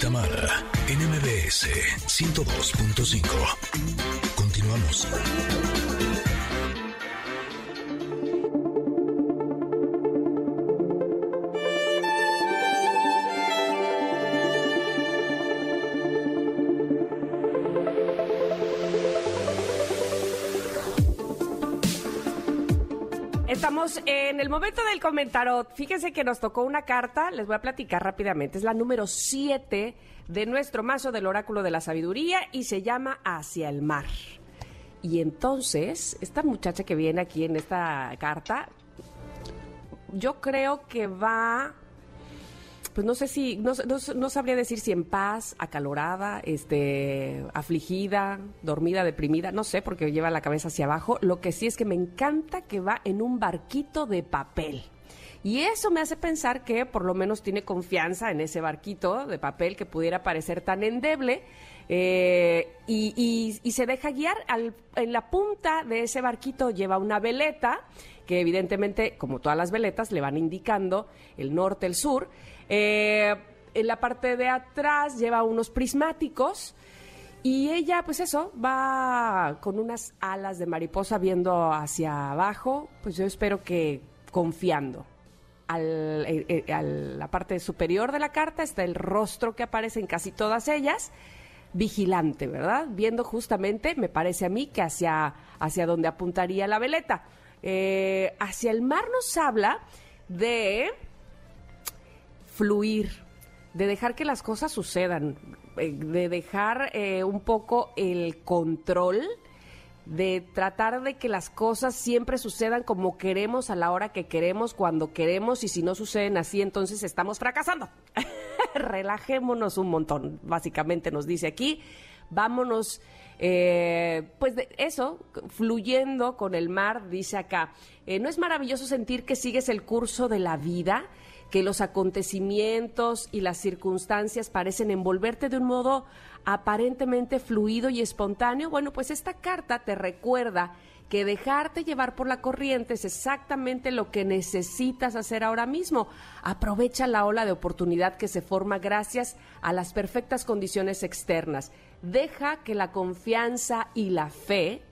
Tamara en MBS 102.5. Continuamos. Estamos en el momento del comentario. Fíjense que nos tocó una carta, les voy a platicar rápidamente. Es la número 7 de nuestro mazo del oráculo de la sabiduría y se llama Hacia el mar. Y entonces, esta muchacha que viene aquí en esta carta, yo creo que va pues no sé si, no, no, sabría decir si en paz, acalorada, este, afligida, dormida, deprimida, no sé, porque lleva la cabeza hacia abajo. Lo que sí es que me encanta que va en un barquito de papel. Y eso me hace pensar que por lo menos tiene confianza en ese barquito de papel que pudiera parecer tan endeble. Eh, y, se deja guiar al, en la punta de ese barquito lleva una veleta que evidentemente como todas las veletas le van indicando el norte el sur eh, en la parte de atrás lleva unos prismáticos y ella, pues eso, va con unas alas de mariposa viendo hacia abajo, pues yo espero que confiando. Al, eh, a la parte superior de la carta está el rostro que aparece en casi todas ellas, vigilante, ¿verdad? Viendo justamente, me parece a mí, que hacia, hacia donde apuntaría la veleta. hacia el mar nos habla de fluir, de dejar que las cosas sucedan, eh, de dejar eh, un poco el control, de tratar de que las cosas siempre sucedan como queremos, a la hora que queremos, cuando queremos, y si no suceden así, entonces estamos fracasando. Relajémonos un montón, básicamente nos dice aquí. Vámonos, eh, pues de eso, fluyendo con el mar, dice acá. ¿No es maravilloso sentir que sigues el curso de la vida? Que los acontecimientos y las circunstancias parecen envolverte de un modo aparentemente fluido y espontáneo, bueno, pues esta carta te recuerda que dejarte llevar por la corriente es exactamente lo que necesitas hacer ahora mismo. Aprovecha la ola de oportunidad que se forma gracias a las perfectas condiciones externas. Deja que la confianza y la fe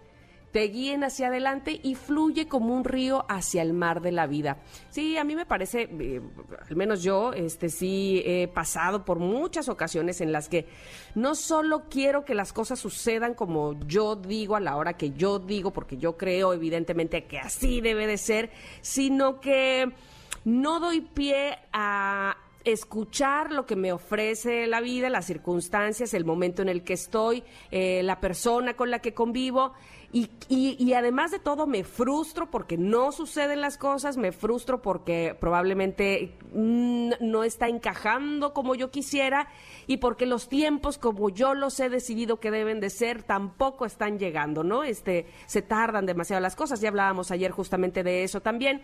te guíen hacia adelante y fluye como un río hacia el mar de la vida. Sí, a mí me parece, eh, al menos yo, este sí he pasado por muchas ocasiones en las que no solo quiero que las cosas sucedan como yo digo a la hora que yo digo, porque yo creo evidentemente que así debe de ser, sino que no doy pie a escuchar lo que me ofrece la vida, las circunstancias, el momento en el que estoy, eh, la persona con la que convivo y, y, además de todo me frustro porque no suceden las cosas, me frustro porque probablemente no está encajando como yo quisiera y porque los tiempos como yo los he decidido que deben de ser tampoco están llegando, ¿no? Este, se tardan demasiado las cosas, ya hablábamos ayer justamente de eso también.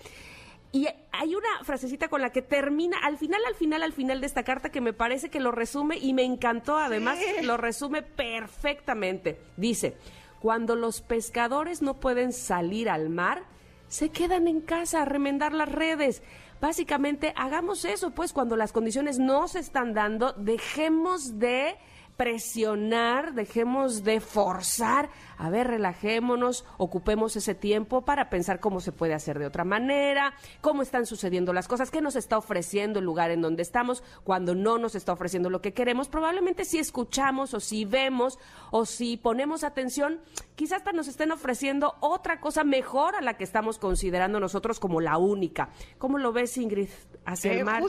Y hay una frasecita con la que termina, al final, al final, al final de esta carta que me parece que lo resume y me encantó, además, lo resume perfectamente. Dice, cuando los pescadores no pueden salir al mar, se quedan en casa a remendar las redes. Básicamente, hagamos eso, pues cuando las condiciones no se están dando, dejemos de presionar, dejemos de forzar. A ver, relajémonos, ocupemos ese tiempo para pensar cómo se puede hacer de otra manera, cómo están sucediendo las cosas, qué nos está ofreciendo el lugar en donde estamos cuando no nos está ofreciendo lo que queremos. Probablemente si escuchamos o si vemos o si ponemos atención, quizás hasta nos estén ofreciendo otra cosa mejor a la que estamos considerando nosotros como la única. ¿Cómo lo ves, Ingrid? Hacia el eh, mar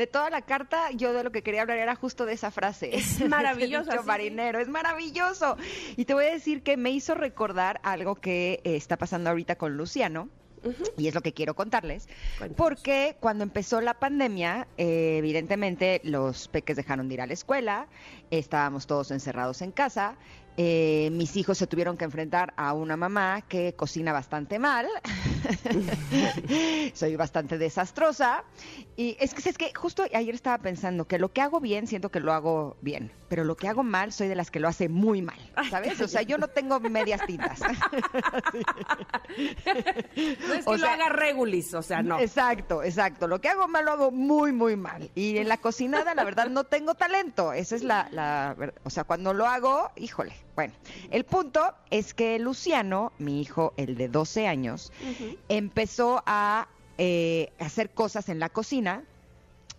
de toda la carta, yo de lo que quería hablar era justo de esa frase. Es maravilloso. marinero, es maravilloso. Y te voy a decir que me hizo recordar algo que eh, está pasando ahorita con Luciano. Y es lo que quiero contarles. Porque cuando empezó la pandemia, eh, evidentemente los peques dejaron de ir a la escuela, estábamos todos encerrados en casa eh, mis hijos se tuvieron que enfrentar a una mamá que cocina bastante mal. Soy bastante desastrosa. Y es que, es que justo ayer estaba pensando que lo que hago bien, siento que lo hago bien. Pero lo que hago mal, soy de las que lo hace muy mal. ¿Sabes? O sea, yo no tengo medias tintas. no es que lo haga regulis, o sea, no. Exacto, exacto. Lo que hago mal lo hago muy, muy mal. Y en la cocinada, la verdad, no tengo talento. Esa es la, la o sea, cuando lo hago, híjole, bueno, el punto es que Luciano, mi hijo, el de 12 años, empezó a eh, hacer cosas en la cocina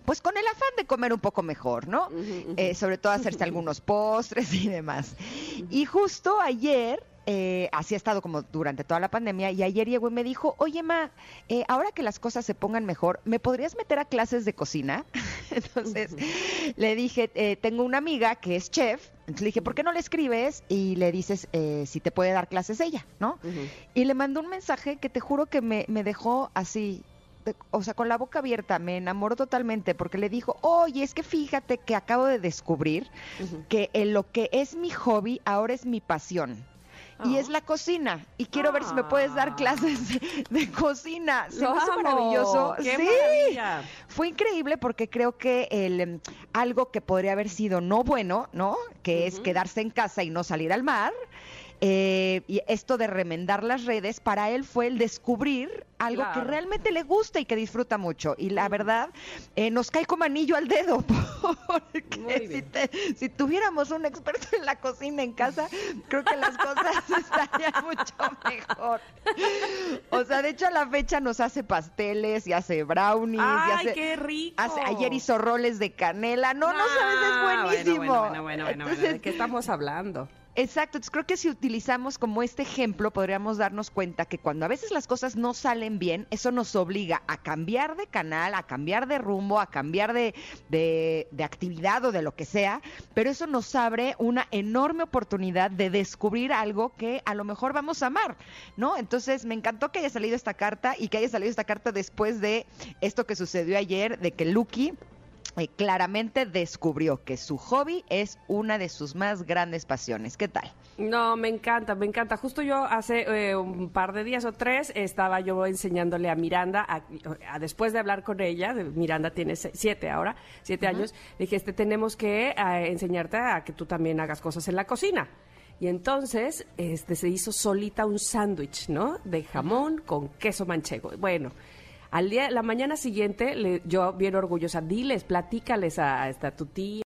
pues con el afán de comer un poco mejor, ¿no? Eh, sobre todo hacerse algunos postres y demás. Y justo ayer eh, así ha estado como durante toda la pandemia, y ayer llegó y me dijo, oye, Ma, eh, ahora que las cosas se pongan mejor, ¿me podrías meter a clases de cocina? Entonces le dije, eh, tengo una amiga que es chef, entonces le dije, ¿por qué no le escribes y le dices si te puede dar clases ella, ¿no? Y le mandó un mensaje que te juro que me, me dejó así, o sea, con la boca abierta, me enamoró totalmente porque le dijo, oye, es que fíjate que acabo de descubrir que en lo que es mi hobby ahora es mi pasión y es la cocina. Y quiero ver si me puedes dar clases de, cocina. Se me hizo maravilloso. sí, fue increíble porque creo que el, em, algo que podría haber sido no bueno, ¿no? Que es quedarse en casa y no salir al mar eh, y esto de remendar las redes, para él fue el descubrir algo que realmente le gusta y que disfruta mucho. Y la verdad, eh, nos cae como anillo al dedo, porque si, si, tuviéramos un experto en la cocina en casa, creo que las cosas estarían mucho mejor. O sea, de hecho a la fecha nos hace pasteles y hace brownies. ¡Ay, y hace, qué rico! ayer hizo roles de canela. No, no, sabes, es ah, buenísimo. Bueno, bueno, bueno, bueno, ¿de qué estamos hablando? Exacto, entonces creo que si utilizamos como este ejemplo podríamos darnos cuenta que cuando a veces las cosas no salen bien, eso nos obliga a cambiar de canal, a cambiar de rumbo, a cambiar de, de, actividad o de lo que sea, pero eso nos abre una enorme oportunidad de descubrir algo que a lo mejor vamos a amar, ¿no? Entonces me encantó que haya salido esta carta y que haya salido esta carta después de esto que sucedió ayer, de que Lucky eh, claramente descubrió que su hobby es una de sus más grandes pasiones. ¿Qué tal? No, me encanta, me encanta. Justo yo hace eh, un par de días o tres estaba yo enseñándole a Miranda, a, después de hablar con ella, Miranda tiene siete ahora, siete años, dije, este, tenemos que eh, enseñarte a que tú también hagas cosas en la cocina. Y entonces este, se hizo solita un sándwich, ¿no? De jamón con queso manchego. Bueno, al día, la mañana siguiente, le, yo bien orgullosa, diles, platícales a, a, tu tía